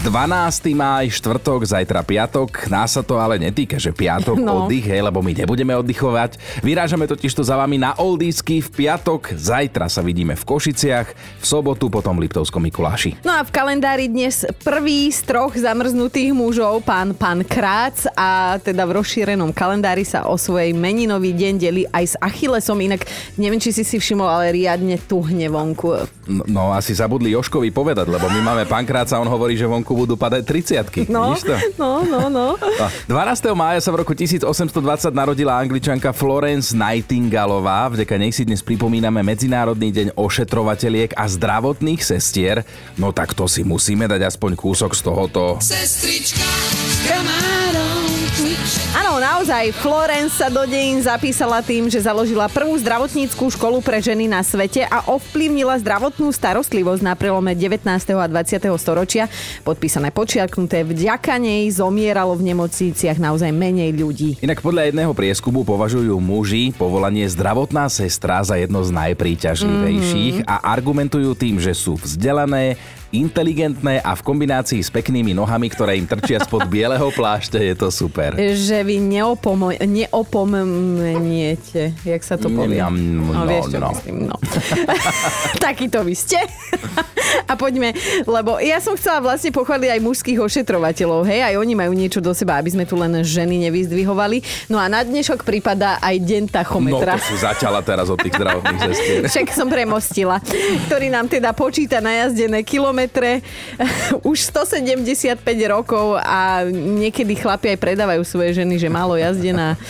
12. máj, štvrtok, zajtra piatok. Nás sa to ale netýka, že piatok no. oddych, hej, lebo my nebudeme oddychovať. Vyrážame totiž to za vami na Oldisky v piatok. Zajtra sa vidíme v Košiciach, v sobotu potom v Liptovskom Mikuláši. No a v kalendári dnes prvý z troch zamrznutých mužov, pán pán Krác a teda v rozšírenom kalendári sa o svojej meninový deň delí aj s Achillesom. Inak neviem, či si si všimol, ale riadne tuhne vonku. No, no asi zabudli Joškovi povedať, lebo my máme pán Kráca, on hovorí, že vonku vonku budú padať 30 no, no, no, no. 12. mája sa v roku 1820 narodila angličanka Florence Nightingaleová. Vďaka nej si dnes pripomíname Medzinárodný deň ošetrovateľiek a zdravotných sestier. No tak to si musíme dať aspoň kúsok z tohoto. Sestrička, naozaj, Florence sa do dejín zapísala tým, že založila prvú zdravotníckú školu pre ženy na svete a ovplyvnila zdravotnú starostlivosť na prelome 19. a 20. storočia. Podpísané počiarknuté, vďaka nej zomieralo v nemocniciach naozaj menej ľudí. Inak podľa jedného prieskumu považujú muži povolanie zdravotná sestra za jedno z najpríťažlivejších mm-hmm. a argumentujú tým, že sú vzdelané, inteligentné a v kombinácii s peknými nohami, ktoré im trčia spod bieleho plášťa, je to super. Že vy neopom- neopomeniete, jak sa to povie. No, no, vieš, čo no. myslím, no. Takýto vy ste. a poďme, lebo ja som chcela vlastne pochváliť aj mužských ošetrovateľov, hej, aj oni majú niečo do seba, aby sme tu len ženy nevyzdvihovali. No a na dnešok prípada aj deň tachometra. No to si začala teraz od tých zdravotných zestier. Však som premostila, ktorý nám teda počíta najazdené kilometre kilometre už 175 rokov a niekedy chlapi aj predávajú svoje ženy, že málo jazdená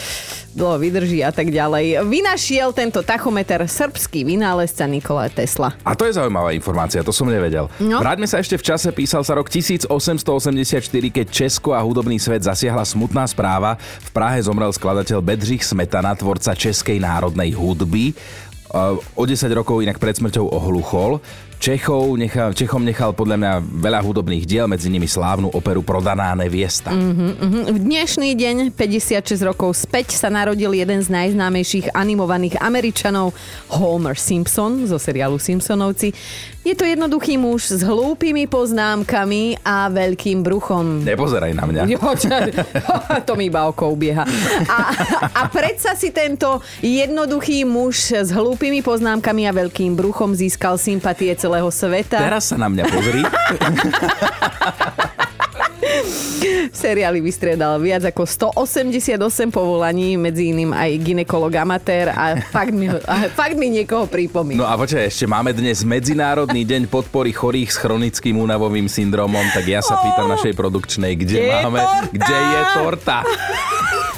dlho vydrží a tak ďalej. Vynašiel tento tachometer srbský vynálezca Nikola Tesla. A to je zaujímavá informácia, to som nevedel. No. Vráťme sa ešte v čase, písal sa rok 1884, keď Česko a hudobný svet zasiahla smutná správa. V Prahe zomrel skladateľ Bedřich Smetana, tvorca českej národnej hudby. O 10 rokov inak pred smrťou ohluchol. Čechov nechal, Čechom nechal podľa mňa veľa hudobných diel, medzi nimi slávnu operu Prodaná neviesta. Uh-huh, uh-huh. V dnešný deň, 56 rokov späť, sa narodil jeden z najznámejších animovaných Američanov, Homer Simpson zo seriálu Simpsonovci. Je to jednoduchý muž s hlúpými poznámkami a veľkým bruchom. Nepozeraj na mňa. to mi iba oko ubieha. A, a predsa si tento jednoduchý muž s hlúpými poznámkami a veľkým bruchom získal sympatie celého sveta. Teraz sa na mňa pozri. V seriáli vystriedal viac ako 188 povolaní, medzi iným aj ginekolog amatér a fakt mi, a fakt mi niekoho pripomína. No a počkaj, ešte máme dnes Medzinárodný deň podpory chorých s chronickým únavovým syndromom, tak ja sa pýtam našej produkčnej, kde, kde máme, torta? kde je torta?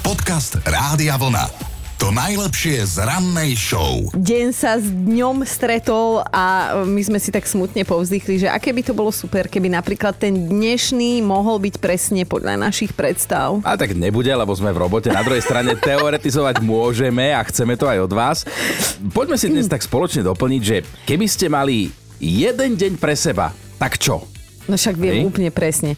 Podcast Rádia Vlna. To najlepšie z rannej show. Deň sa s dňom stretol a my sme si tak smutne povzdychli, že aké by to bolo super, keby napríklad ten dnešný mohol byť presne podľa našich predstav. A tak nebude, lebo sme v robote. Na druhej strane teoretizovať môžeme a chceme to aj od vás. Poďme si dnes tak spoločne doplniť, že keby ste mali jeden deň pre seba, tak čo? No však viem Hej? úplne presne.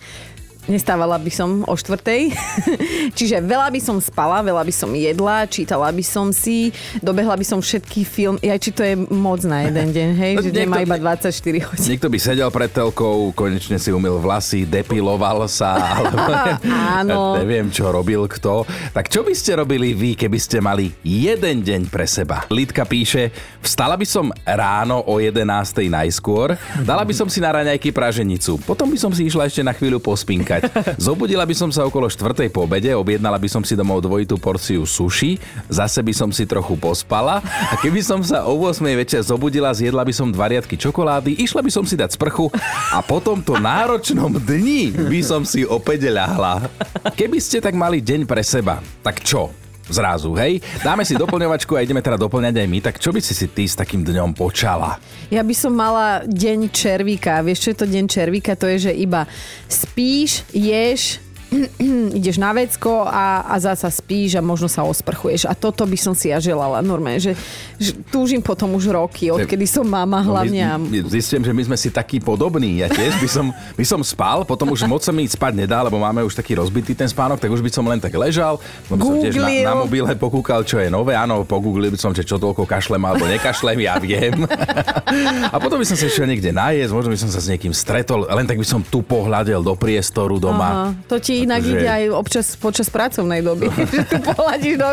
Nestávala by som o štvrtej, čiže veľa by som spala, veľa by som jedla, čítala by som si, dobehla by som všetky film, aj či to je moc na jeden deň, hej, že niekto, nemá iba 24 hodín. Niekto by sedel pred telkou, konečne si umil vlasy, depiloval sa, alebo Áno. neviem, čo robil kto. Tak čo by ste robili vy, keby ste mali jeden deň pre seba? Lidka píše, vstala by som ráno o 11. najskôr, dala by som si na raňajky praženicu, potom by som si išla ešte na chvíľu pospinkať čakať. Zobudila by som sa okolo 4. po obede, objednala by som si domov dvojitú porciu suši, zase by som si trochu pospala a keby som sa o 8. večer zobudila, zjedla by som dva riadky čokolády, išla by som si dať sprchu a po tomto náročnom dni by som si opäť ľahla. Keby ste tak mali deň pre seba, tak čo? Zrazu, hej? Dáme si doplňovačku a ideme teda doplňať aj my, tak čo by si si ty s takým dňom počala? Ja by som mala deň červíka. Vieš, čo je to deň červíka? To je, že iba spíš, ješ, ideš na vecko a, a zasa spíš a možno sa osprchuješ. A toto by som si ja želala normálne, že, že túžim potom už roky, odkedy som mama No, hlavne. a- my, zistím, že my sme si takí podobní. Ja tiež by som, by som spal, potom už moc sa mi spať nedá, lebo máme už taký rozbitý ten spánok, tak už by som len tak ležal, by som tiež na, na mobile pokúkal, čo je nové. Áno, pogooglil by som, že čo toľko kašlem alebo nekašlem, ja viem. A potom by som sa išiel niekde najesť, možno by som sa s niekým stretol, len tak by som tu pohľadel do priestoru doma. Aha, to ti inak Akože- ide aj občas počas pracovnej doby. že tu pohľadíš do...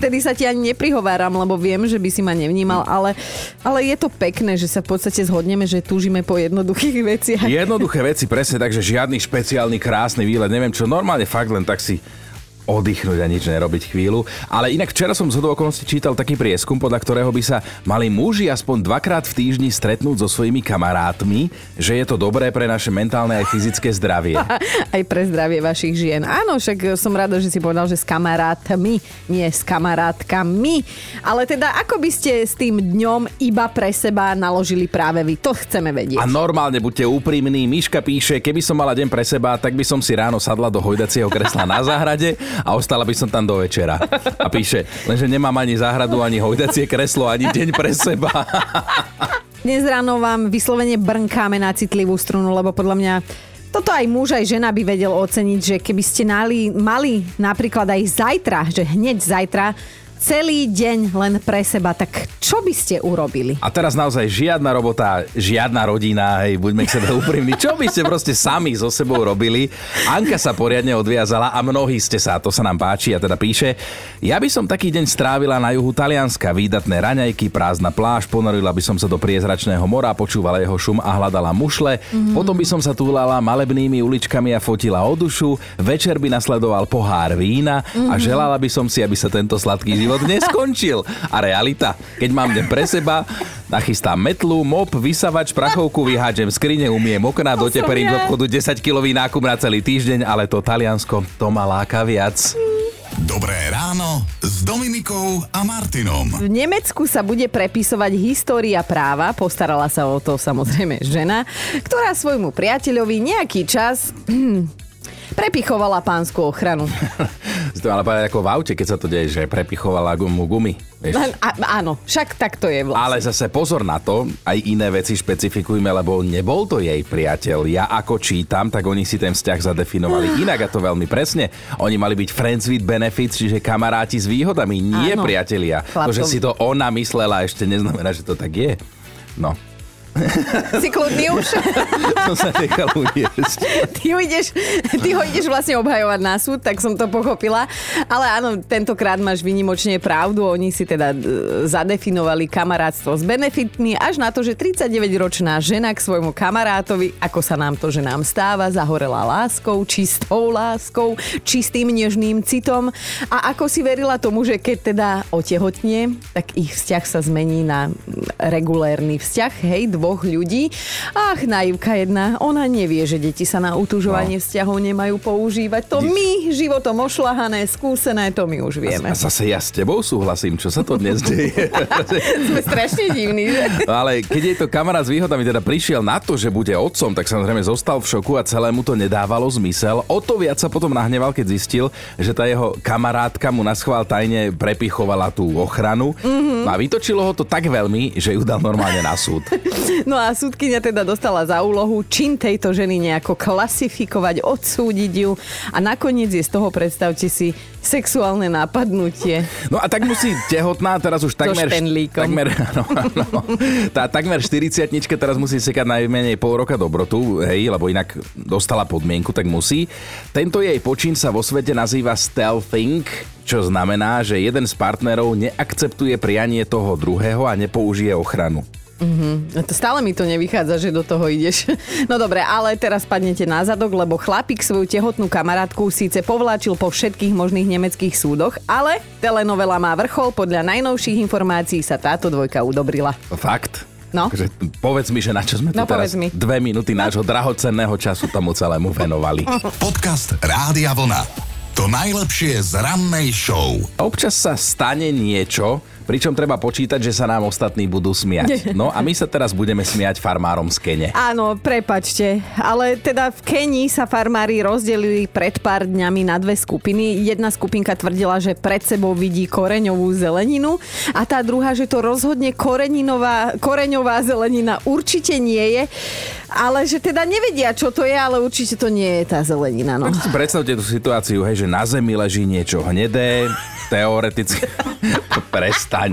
Vtedy sa ti ani neprihováram, lebo viem, že by si ma nevnímal, ale, ale je to pekné, že sa v podstate zhodneme, že túžime po jednoduchých veciach. Jednoduché veci, presne, takže žiadny špeciálny krásny výlet, neviem čo, normálne fakt len tak si oddychnúť a nič nerobiť chvíľu. Ale inak včera som z okolností čítal taký prieskum, podľa ktorého by sa mali muži aspoň dvakrát v týždni stretnúť so svojimi kamarátmi, že je to dobré pre naše mentálne aj fyzické zdravie. Aj pre zdravie vašich žien. Áno, však som rada, že si povedal, že s kamarátmi, nie s kamarátkami. Ale teda, ako by ste s tým dňom iba pre seba naložili práve vy? To chceme vedieť. A normálne buďte úprimní. Miška píše, keby som mala deň pre seba, tak by som si ráno sadla do hojdacieho kresla na záhrade a ostala by som tam do večera. A píše, lenže nemám ani záhradu, ani hojdacie kreslo, ani deň pre seba. Dnes ráno vám vyslovene brnkáme na citlivú strunu, lebo podľa mňa toto aj muž, aj žena by vedel oceniť, že keby ste nali, mali napríklad aj zajtra, že hneď zajtra, celý deň len pre seba, tak čo by ste urobili? A teraz naozaj žiadna robota, žiadna rodina, hej, buďme k sebe úprimní. Čo by ste proste sami so sebou robili? Anka sa poriadne odviazala a mnohí ste sa, to sa nám páči a teda píše, ja by som taký deň strávila na juhu Talianska, výdatné raňajky, prázdna pláž, ponorila by som sa do priezračného mora, počúvala jeho šum a hľadala mušle, mm-hmm. potom by som sa túlala malebnými uličkami a fotila o dušu, večer by nasledoval pohár vína mm-hmm. a želala by som si, aby sa tento sladký život neskončil. A realita, keď mám deň pre seba, nachystám metlu, mop, vysavač, prachovku, vyhádžem skrine, umiem okná, doteperím do obchodu 10-kilový nákup na celý týždeň, ale to Taliansko, to ma láka viac. Dobré ráno s Dominikou a Martinom. V Nemecku sa bude prepisovať história práva, postarala sa o to samozrejme žena, ktorá svojmu priateľovi nejaký čas prepichovala pánsku ochranu. To ale povedať ako v aute, keď sa to deje, že prepichovala gumu gumy. Vieš? A, áno, však tak to je vlastne. Ale zase pozor na to, aj iné veci špecifikujme, lebo nebol to jej priateľ. Ja ako čítam, tak oni si ten vzťah zadefinovali inak a to veľmi presne. Oni mali byť friends with benefits, čiže kamaráti s výhodami, nie Áno. priatelia. To, že Chlapcom. si to ona myslela, ešte neznamená, že to tak je. No, Si kľudný už? to sa nechal uviesť. ty, ideš, ty ho ideš vlastne obhajovať na súd, tak som to pochopila. Ale áno, tentokrát máš vynimočne pravdu. Oni si teda e, zadefinovali kamarátstvo s benefitmi až na to, že 39-ročná žena k svojmu kamarátovi, ako sa nám to, že nám stáva, zahorela láskou, čistou láskou, čistým nežným citom. A ako si verila tomu, že keď teda otehotnie, tak ich vzťah sa zmení na regulérny vzťah, hej, dvoch ľudí. Ach, naivka jedna, ona nevie, že deti sa na utužovanie no. vzťahov nemajú používať. To my, životom ošlahané, skúsené, to my už vieme. A zase ja s tebou súhlasím, čo sa to dnes deje. Sme strašne divní, že? Ale keď jej to kamarát s výhodami teda prišiel na to, že bude otcom, tak samozrejme zostal v šoku a celému to nedávalo zmysel. O to viac sa potom nahneval, keď zistil, že tá jeho kamarátka mu na schvál tajne prepichovala tú ochranu. Mm-hmm. No a vytočilo ho to tak veľmi, že ju dal normálne na súd. No a súdkynia teda dostala za úlohu čin tejto ženy nejako klasifikovať, odsúdiť ju a nakoniec je z toho, predstavte si, sexuálne napadnutie. No a tak musí tehotná, teraz už takmer... špendlíkom. takmer no, no, tá takmer 40 teraz musí sekať najmenej pol roka dobrotu, hej, lebo inak dostala podmienku, tak musí. Tento jej počin sa vo svete nazýva stealthing, čo znamená, že jeden z partnerov neakceptuje prianie toho druhého a nepoužije ochranu. To stále mi to nevychádza, že do toho ideš. No dobre, ale teraz padnete na zadok, lebo chlapík svoju tehotnú kamarátku síce povláčil po všetkých možných nemeckých súdoch, ale telenovela má vrchol, podľa najnovších informácií sa táto dvojka udobrila. Fakt? No. Takže povedz mi, že na čo sme tu No, teraz mi. dve minúty nášho drahocenného času tomu celému venovali. Podcast Rádia Vlna. To najlepšie z rannej show. Občas sa stane niečo, pričom treba počítať, že sa nám ostatní budú smiať. No a my sa teraz budeme smiať farmárom z Kene. Áno, prepačte, ale teda v Kenii sa farmári rozdelili pred pár dňami na dve skupiny. Jedna skupinka tvrdila, že pred sebou vidí koreňovú zeleninu a tá druhá, že to rozhodne koreninová, koreňová zelenina určite nie je, ale že teda nevedia, čo to je, ale určite to nie je tá zelenina. No. Tak si predstavte tú situáciu, hej, že na zemi leží niečo hnedé, teoreticky... Prestaň.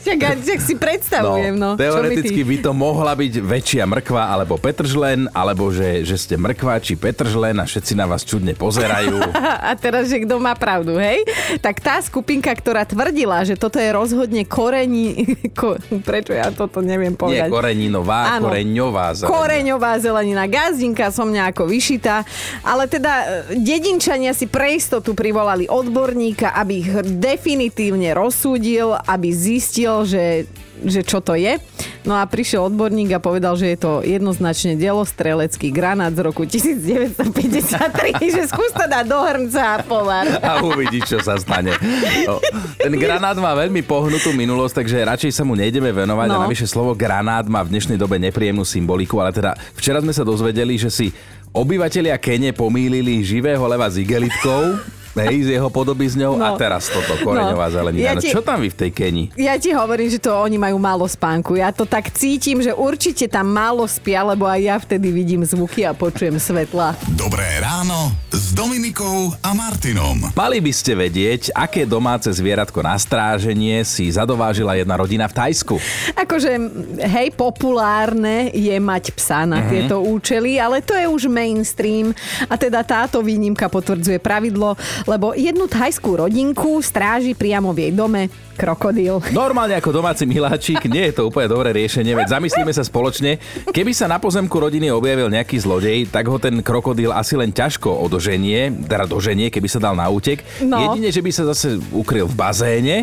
Čak, čak si predstavujem, no. no. Teoreticky by to mohla byť väčšia mrkva alebo petržlen, alebo že, že ste mrkva či petržlen a všetci na vás čudne pozerajú. a teraz, že kto má pravdu, hej? Tak tá skupinka, ktorá tvrdila, že toto je rozhodne korení... Ko, prečo ja toto neviem povedať? Nie koreninová, Áno, koreňová zelenina. Koreňová zelenina. Gazdinka som nejako vyšitá. Ale teda e, dedinčania si pre istotu privolali odborníka, aby ich definitívne rozsúdil, aby zistil, že že čo to je. No a prišiel odborník a povedal, že je to jednoznačne delostrelecký granát z roku 1953, že skús to dať do hrnca a povar. A uvidí, čo sa stane. No, ten granát má veľmi pohnutú minulosť, takže radšej sa mu nejdeme venovať no. a navyše slovo granát má v dnešnej dobe nepríjemnú symboliku, ale teda včera sme sa dozvedeli, že si obyvatelia Kene pomýlili živého leva s igelitkou Hej, z jeho podoby s ňou no. a teraz toto koreňová no. zelenina. Ja no čo tam vy v tej Keni? Ja ti hovorím, že to oni majú málo spánku. Ja to tak cítim, že určite tam málo spia, lebo aj ja vtedy vidím zvuky a počujem svetla. Dobré ráno s Dominikou a Martinom. Mali by ste vedieť, aké domáce zvieratko na stráženie si zadovážila jedna rodina v Tajsku. Akože, hej, populárne je mať psa na mm-hmm. tieto účely, ale to je už mainstream a teda táto výnimka potvrdzuje pravidlo, lebo jednu thajskú rodinku stráži priamo v jej dome krokodíl. Normálne ako domáci miláčik, nie je to úplne dobré riešenie, veď zamyslíme sa spoločne. Keby sa na pozemku rodiny objavil nejaký zlodej, tak ho ten krokodíl asi len ťažko odoženie, teda doženie, keby sa dal na útek. No. Jedine, že by sa zase ukryl v bazéne,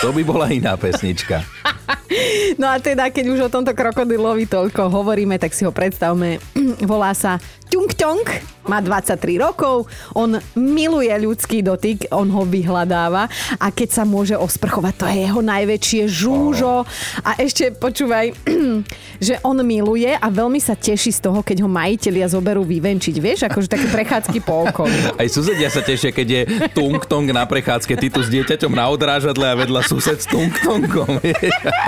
to by bola iná pesnička. No a teda, keď už o tomto krokodilovi toľko hovoríme, tak si ho predstavme. Volá sa Tung Tung, má 23 rokov, on miluje ľudský dotyk, on ho vyhľadáva a keď sa môže osprchovať, to je jeho najväčšie žúžo. A ešte počúvaj, že on miluje a veľmi sa teší z toho, keď ho majiteľia zoberú vyvenčiť. Vieš, akože také prechádzky po okolí. Aj susedia sa tešia, keď je tung tong na prechádzke, ty tu s dieťaťom na odrážadle a vedľa sused s tung tongom.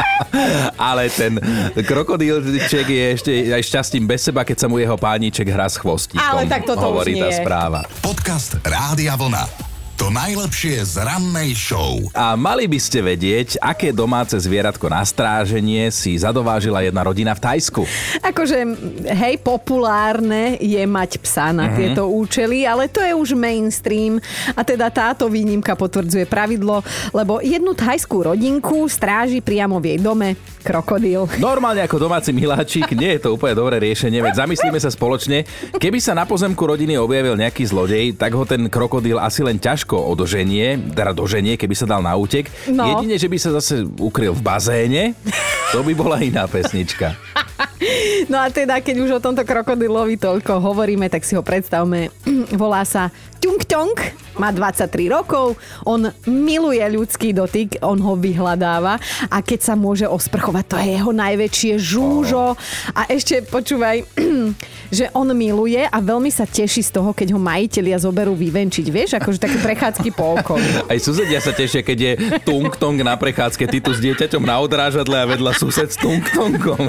Ale ten krokodílček je ešte aj šťastím bez seba, keď sa mu jeho pániček hrá s chvostíkom. Ale tak toto hovorí už nie. tá správa. Podcast Rádia Vlna. vlna. To najlepšie z rannej show. A mali by ste vedieť, aké domáce zvieratko na stráženie si zadovážila jedna rodina v Tajsku. Akože, hej, populárne je mať psa na mm-hmm. tieto účely, ale to je už mainstream a teda táto výnimka potvrdzuje pravidlo, lebo jednu thajskú rodinku stráži priamo v jej dome krokodíl. Normálne ako domáci miláčik, nie je to úplne dobré riešenie, veď zamyslíme sa spoločne. Keby sa na pozemku rodiny objavil nejaký zlodej, tak ho ten krokodíl asi len ťažko ťažko odoženie, teda doženie, keby sa dal na útek. No. Jedine, že by sa zase ukryl v bazéne, to by bola iná pesnička. No a teda, keď už o tomto krokodilovi toľko hovoríme, tak si ho predstavme. Volá sa Tung Tung, má 23 rokov, on miluje ľudský dotyk, on ho vyhľadáva a keď sa môže osprchovať, to je jeho najväčšie žúžo. A ešte počúvaj, že on miluje a veľmi sa teší z toho, keď ho majiteľia zoberú vyvenčiť. Vieš, akože také prechádzky po okolí. Aj susedia sa tešia, keď je tung tong na prechádzke, ty tu s dieťaťom na odrážadle a vedľa sused s tung tongom.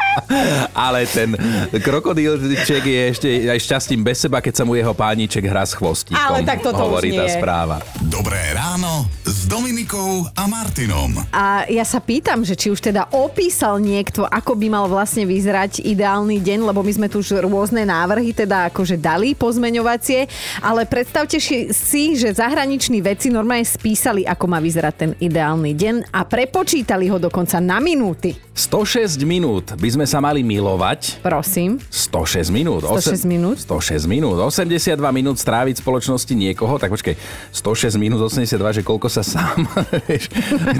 Ale ten krokodílček je ešte aj šťastím bez seba, keď sa mu jeho pániček hrá s chvostíkom. Ale tak toto hovorí tá správa. Dobré ráno s Dominikou a Martinom. A ja sa pýtam, že či už teda opísal niekto, ako by mal vlastne vyzerať ideálny deň, lebo my sme tu už rôzne návrhy teda akože dali pozmeňovacie, ale predstavte si, že zahraniční veci normálne spísali, ako má vyzerať ten ideálny deň a prepočítali ho dokonca na minúty. 106 minút by sme sa mali milovať. Prosím. 106 minút. 106 minút? 106 minút. 82 minút stráviť spoločnosti niekoho. Tak počkej, 106 minút 82, že koľko sa sám. Vieš,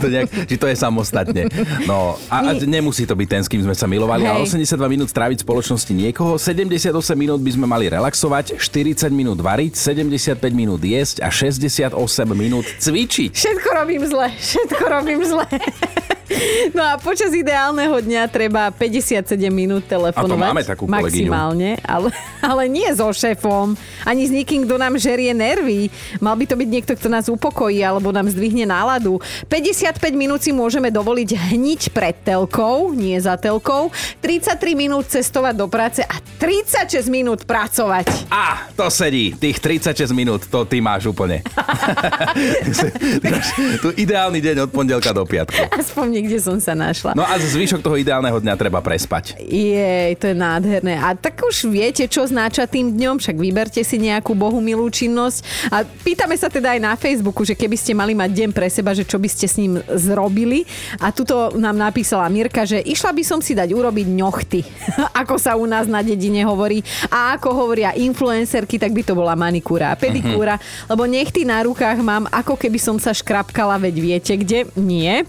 to nejak, že to je samostatne. No a, a nemusí to byť ten, s kým sme sa milovali. A 82 minút stráviť v spoločnosti niekoho, 78 minút by sme mali relaxovať, 40 minút variť, 75 minút jesť a 68 minút cvičiť. Všetko robím zle, všetko robím zle. No a počas ideálneho dňa treba 57 minút telefonovať. A to máme takú kolegyňu. Maximálne, ale, ale nie so šéfom, ani s nikým, kto nám žerie nervy. Mal by to byť niekto, kto nás upokojí alebo nám zdvihne náladu. 55 minút si môžeme dovoliť hniť pred telkou, nie za telkou, 33 minút cestovať do práce a 36 minút pracovať. A, to sedí. Tých 36 minút, to ty máš úplne. tu ideálny deň od pondelka do piatku. Aspoň niekde som sa našla. No a zvyšok toho ideálneho dňa treba prespať. Jej, to je nádherné. A tak už viete, čo znača tým dňom, však vyberte si nejakú bohumilú činnosť. A pýtame sa teda aj na Facebooku, že keby ste mali mať deň pre seba, že čo by ste s ním zrobili. A tuto nám napísala Mirka, že išla by som si dať urobiť ňochty, ako sa u nás na dedine hovorí. A ako hovoria influencerky, tak by to bola manikúra a pedikúra, uh-huh. lebo nechty na rukách mám, ako keby som sa škrapkala, veď viete kde? Nie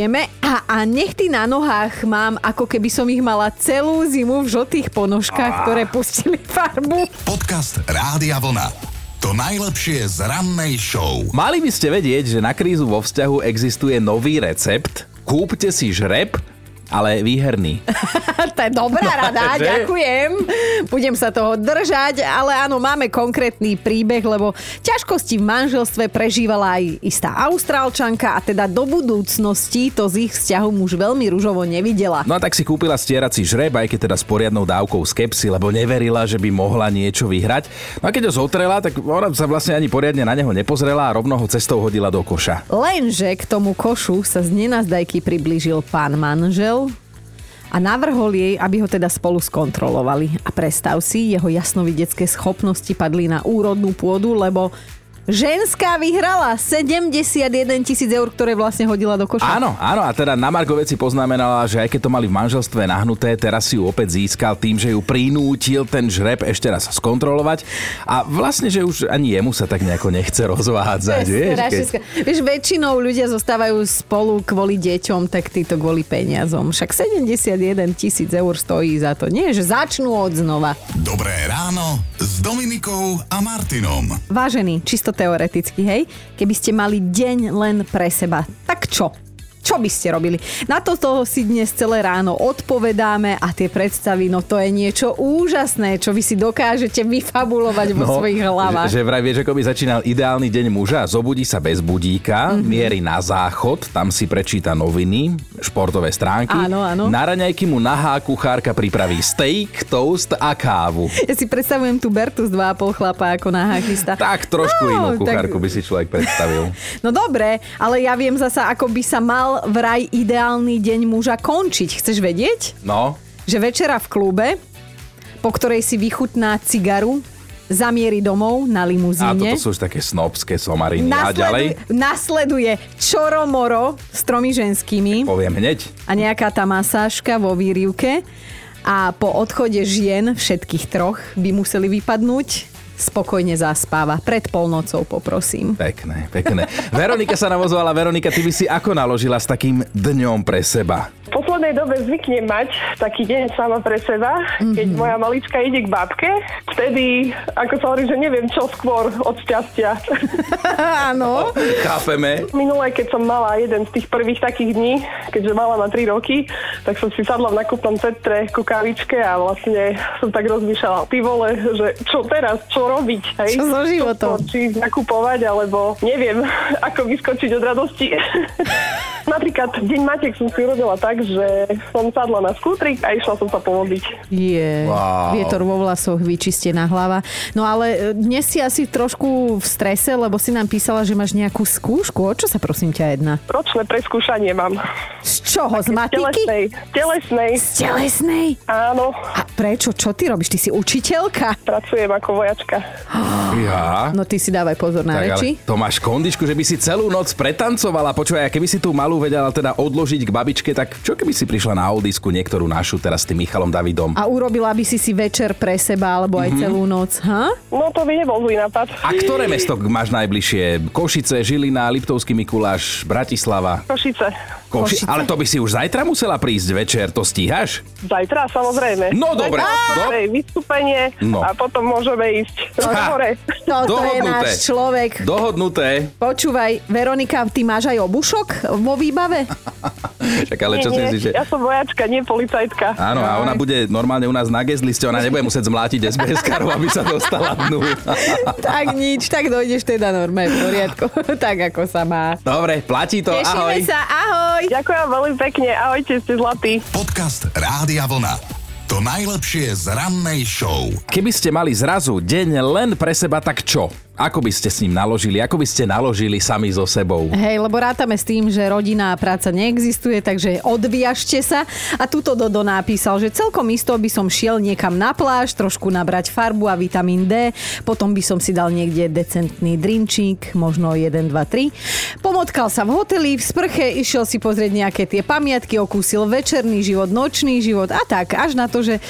nevieme. A, a nechty na nohách mám, ako keby som ich mala celú zimu v žltých ponožkách, ah. ktoré pustili farbu. Podcast Rádia Vlna. To najlepšie z rannej show. Mali by ste vedieť, že na krízu vo vzťahu existuje nový recept. Kúpte si žreb ale výherný. to je dobrá rada, no, ďakujem. Budem sa toho držať, ale áno, máme konkrétny príbeh, lebo ťažkosti v manželstve prežívala aj istá austrálčanka a teda do budúcnosti to z ich vzťahom už veľmi ružovo nevidela. No a tak si kúpila stierací žreb, aj keď teda s poriadnou dávkou skepsy, lebo neverila, že by mohla niečo vyhrať. No a keď ho zotrela, tak ona sa vlastne ani poriadne na neho nepozrela a rovno ho cestou hodila do koša. Lenže k tomu košu sa z nenazdajky priblížil pán manžel, a navrhol jej, aby ho teda spolu skontrolovali. A predstav si, jeho jasnovidecké schopnosti padli na úrodnú pôdu, lebo Ženská vyhrala 71 tisíc eur, ktoré vlastne hodila do koša. Áno, áno, a teda na Margo veci poznamenala, že aj keď to mali v manželstve nahnuté, teraz si ju opäť získal tým, že ju prinútil ten žreb ešte raz skontrolovať a vlastne, že už ani jemu sa tak nejako nechce rozvádzať. Vieš, keď... vieš, väčšinou ľudia zostávajú spolu kvôli deťom, tak títo kvôli peniazom. Však 71 tisíc eur stojí za to. Nie, že začnú od znova. Dobré ráno s Dominikou a Martinom. Vážený, čisto teoreticky, hej, keby ste mali deň len pre seba, tak čo? Čo by ste robili? Na toto si dnes celé ráno odpovedáme a tie predstavy, no to je niečo úžasné, čo vy si dokážete vyfabulovať vo no, svojich hlavách. Že, že vraj vieš, ako by začínal ideálny deň muža, zobudí sa bez budíka, mm-hmm. mierí na záchod, tam si prečíta noviny, športové stránky. Áno, áno. Na raňajky mu nahá kuchárka pripraví steak, toast a kávu. Ja si predstavujem tu Bertu z 2,5 chlapa ako nahá chystá. Tak trošku no, inú kuchárku tak... by si človek predstavil. No dobre, ale ja viem zasa, ako by sa mal mal vraj ideálny deň muža končiť. Chceš vedieť? No. Že večera v klube, po ktorej si vychutná cigaru, zamieri domov na limuzíne. A toto sú už také snobské somariny. Nasleduj, a ďalej? Nasleduje čoromoro s tromi ženskými. Poviem hneď. A nejaká tá masážka vo výrivke. A po odchode žien, všetkých troch, by museli vypadnúť spokojne zaspáva. Pred polnocou poprosím. Pekné, pekné. Veronika sa navozovala. Veronika, ty by si ako naložila s takým dňom pre seba? V poslednej dobe zvyknem mať taký deň sama pre seba, mm-hmm. keď moja malička ide k babke. Vtedy, ako sa hovorí, že neviem čo skôr od šťastia. Áno. Chápeme. Minulé, keď som mala jeden z tých prvých takých dní, keďže mala na 3 roky, tak som si sadla v nakupnom centre ku kavičke a vlastne som tak rozmýšľala, ty vole, že čo teraz, čo robiť, hej? Čo so životom? Či nakupovať, alebo neviem, ako vyskočiť od radosti. Napríklad Deň Matiek som si urobila tak, že som sadla na skútrik a išla som sa pomodliť. Je, wow. vietor vo vlasoch, vyčistená hlava. No ale e, dnes si asi trošku v strese, lebo si nám písala, že máš nejakú skúšku. O čo sa prosím ťa jedna? Ročné preskúšanie mám. Z čoho? Také z matiky? Telesnej. telesnej. Z telesnej? Áno. A prečo? Čo ty robíš? Ty si učiteľka? Pracujem ako vojačka. Ja. No ty si dávaj pozor na tak, reči. to máš kondičku, že by si celú noc pretancovala. Počúvaj, keby si tú malú vedela teda odložiť k babičke, tak čo keby si prišla na oldisku niektorú našu teraz s tým Michalom Davidom? A urobila by si si večer pre seba, alebo aj celú noc, ha? No to by nebol zlý nápad. A ktoré mesto máš najbližšie? Košice, Žilina, Liptovský Mikuláš, Bratislava? Košice. Koši... Ale to by si už zajtra musela prísť večer, to stíhaš? Zajtra, samozrejme. No, dobre. No. máme vystúpenie No. a potom môžeme ísť Ha. hore. Toto je náš človek. Dohodnuté. Počúvaj, Veronika, ty máš aj obušok vo výbave? Však ale čo nie, si nie, myslíš, že... Ja som vojačka, nie policajtka. Áno, a ona bude normálne u nás na guest liste, ona nebude musieť zmlátiť SBS karov, aby sa dostala dnu. tak nič, tak dojdeš teda normálne v poriadku. tak ako sa má. Dobre, platí to, Tešíme ahoj. sa, ahoj. Ďakujem veľmi pekne, ahojte, ste zlatí. Podcast Rádia Vlna. To najlepšie z rannej show. Keby ste mali zrazu deň len pre seba, tak čo? Ako by ste s ním naložili? Ako by ste naložili sami so sebou? Hej, lebo rátame s tým, že rodina a práca neexistuje, takže odviažte sa. A tuto Dodo napísal, že celkom isto by som šiel niekam na pláž, trošku nabrať farbu a vitamín D, potom by som si dal niekde decentný drinčík, možno 1, 2, 3. Pomotkal sa v hoteli, v sprche, išiel si pozrieť nejaké tie pamiatky, okúsil večerný život, nočný život a tak, až na to, že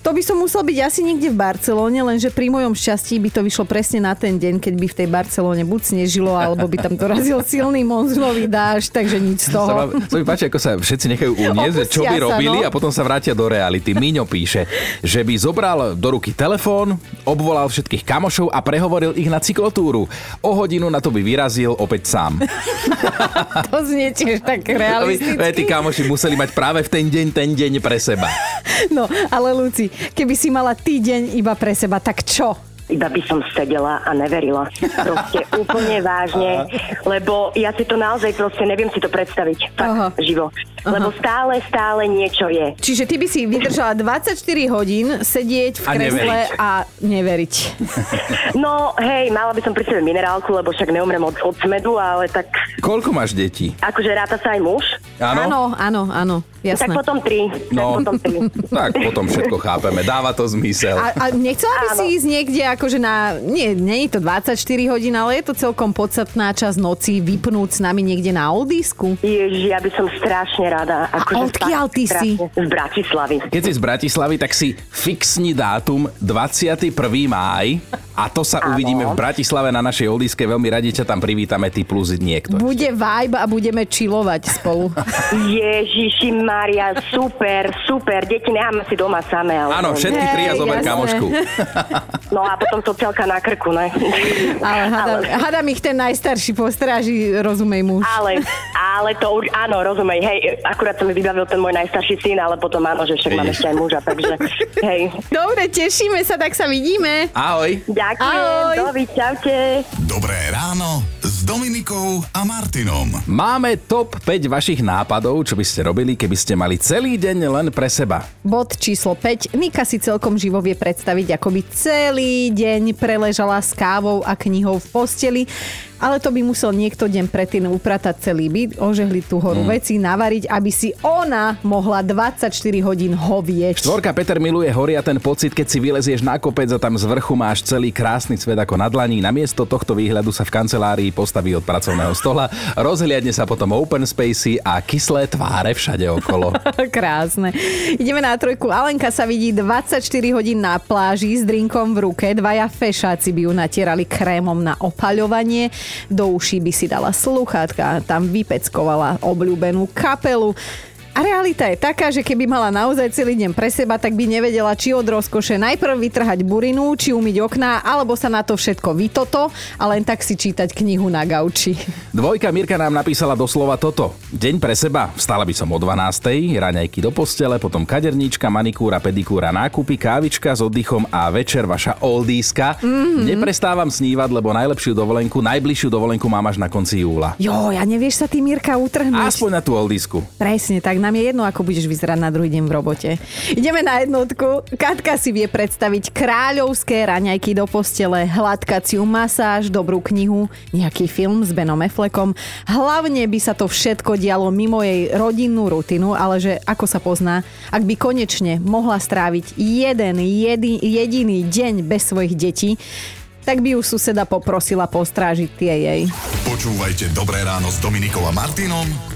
to by som musel byť asi niekde v Barcelóne, lenže pri mojom šťastí by to vyšlo presne na ten deň, keď by v tej Barcelóne buď snežilo, alebo by tam to razil silný monzunový dážď, takže nič z toho. sa mi páči, ako sa všetci nechajú uniesť, čo by robili no. a potom sa vrátia do reality. Míňo píše, že by zobral do ruky telefón, obvolal všetkých kamošov a prehovoril ich na cyklotúru. O hodinu na to by vyrazil opäť sám. To znie tiež tak realisticky. tí kamoši museli mať práve v ten deň ten deň pre seba. No, ale Luci, keby si mala týdeň iba pre seba, tak čo? Iba by som sedela a neverila. Proste úplne vážne, lebo ja si to naozaj proste neviem si to predstaviť. Fakt, Aha. živo. Lebo stále, stále niečo je. Čiže ty by si vydržala 24 hodín sedieť v A kresle neveriť. a neveriť. No hej, mala by som pri sebe minerálku, lebo však neumrem od, od smedu, ale tak Koľko máš detí? akože ráta sa aj muž. Áno, áno, áno, Tak jasné. potom tri. No. Tak potom tri. Tak potom všetko chápeme, dáva to zmysel. A, a nechcela by Áno. si ísť niekde akože na, nie, nie je to 24 hodín, ale je to celkom podstatná časť noci vypnúť s nami niekde na oldisku? Ježiš, ja by som strašne rada. Akože odkiaľ fakt ty si? Z Bratislavy. Keď si z Bratislavy, tak si fixni dátum 21. máj a to sa Áno. uvidíme v Bratislave na našej oldiske. Veľmi radi ťa tam privítame, ty plus niekto. Bude vibe a budeme chillovať spolu. Ježiši Maria, super, super. Deti necháme si doma samé. Ale Áno, všetky Hej, tri a zober jasné. kamošku. No a potom sociálka na krku, ne? Ale hádam, hádam ich ten najstarší postráži, rozumej muž. Ale, ale to už, áno, rozumej, hej, akurát sa mi vybavil ten môj najstarší syn, ale potom áno, že však mám Vidíš. ešte aj muža, takže hej. Dobre, tešíme sa, tak sa vidíme. Ahoj. Ďakujem, Ahoj. dovi, čaute. Dobré ráno Dominikou a Martinom. Máme top 5 vašich nápadov, čo by ste robili, keby ste mali celý deň len pre seba. Bod číslo 5. Nika si celkom živo vie predstaviť, ako by celý deň preležala s kávou a knihou v posteli, ale to by musel niekto deň predtým upratať celý byt, ožehliť tú horu veci, navariť, aby si ona mohla 24 hodín hovieť. Štvorka Peter miluje hory a ten pocit, keď si vylezieš na kopec a tam z vrchu máš celý krásny svet ako na dlaní. Namiesto tohto výhľadu sa v kancelárii postaví od pracovného stola, rozhliadne sa potom open spacey a kyslé tváre všade okolo. Krásne. Ideme na trojku. Alenka sa vidí 24 hodín na pláži s drinkom v ruke. Dvaja fešáci by ju natierali krémom na opaľovanie. Do uší by si dala sluchátka, tam vypeckovala obľúbenú kapelu. A realita je taká, že keby mala naozaj celý deň pre seba, tak by nevedela, či od rozkoše najprv vytrhať burinu, či umyť okná, alebo sa na to všetko vytoto a len tak si čítať knihu na gauči. Dvojka Mirka nám napísala doslova toto. Deň pre seba. Vstala by som o 12. raňajky do postele, potom kaderníčka, manikúra, pedikúra, nákupy, kávička s oddychom a večer vaša oldíska. Mm-hmm. Neprestávam snívať, lebo najlepšiu dovolenku, najbližšiu dovolenku mám až na konci júla. Jo, a nevieš sa ty, Mirka, utrhnúť? Aspoň na tú oldísku. Presne, tak nám je jedno, ako budeš vyzerať na druhý deň v robote. Ideme na jednotku. Katka si vie predstaviť kráľovské raňajky do postele, hladkaciu masáž, dobrú knihu, nejaký film s Benom Affleckom. Hlavne by sa to všetko dialo mimo jej rodinnú rutinu, ale že ako sa pozná, ak by konečne mohla stráviť jeden jedi, jediný deň bez svojich detí, tak by ju suseda poprosila postrážiť tie jej. Počúvajte Dobré ráno s Dominikou a Martinom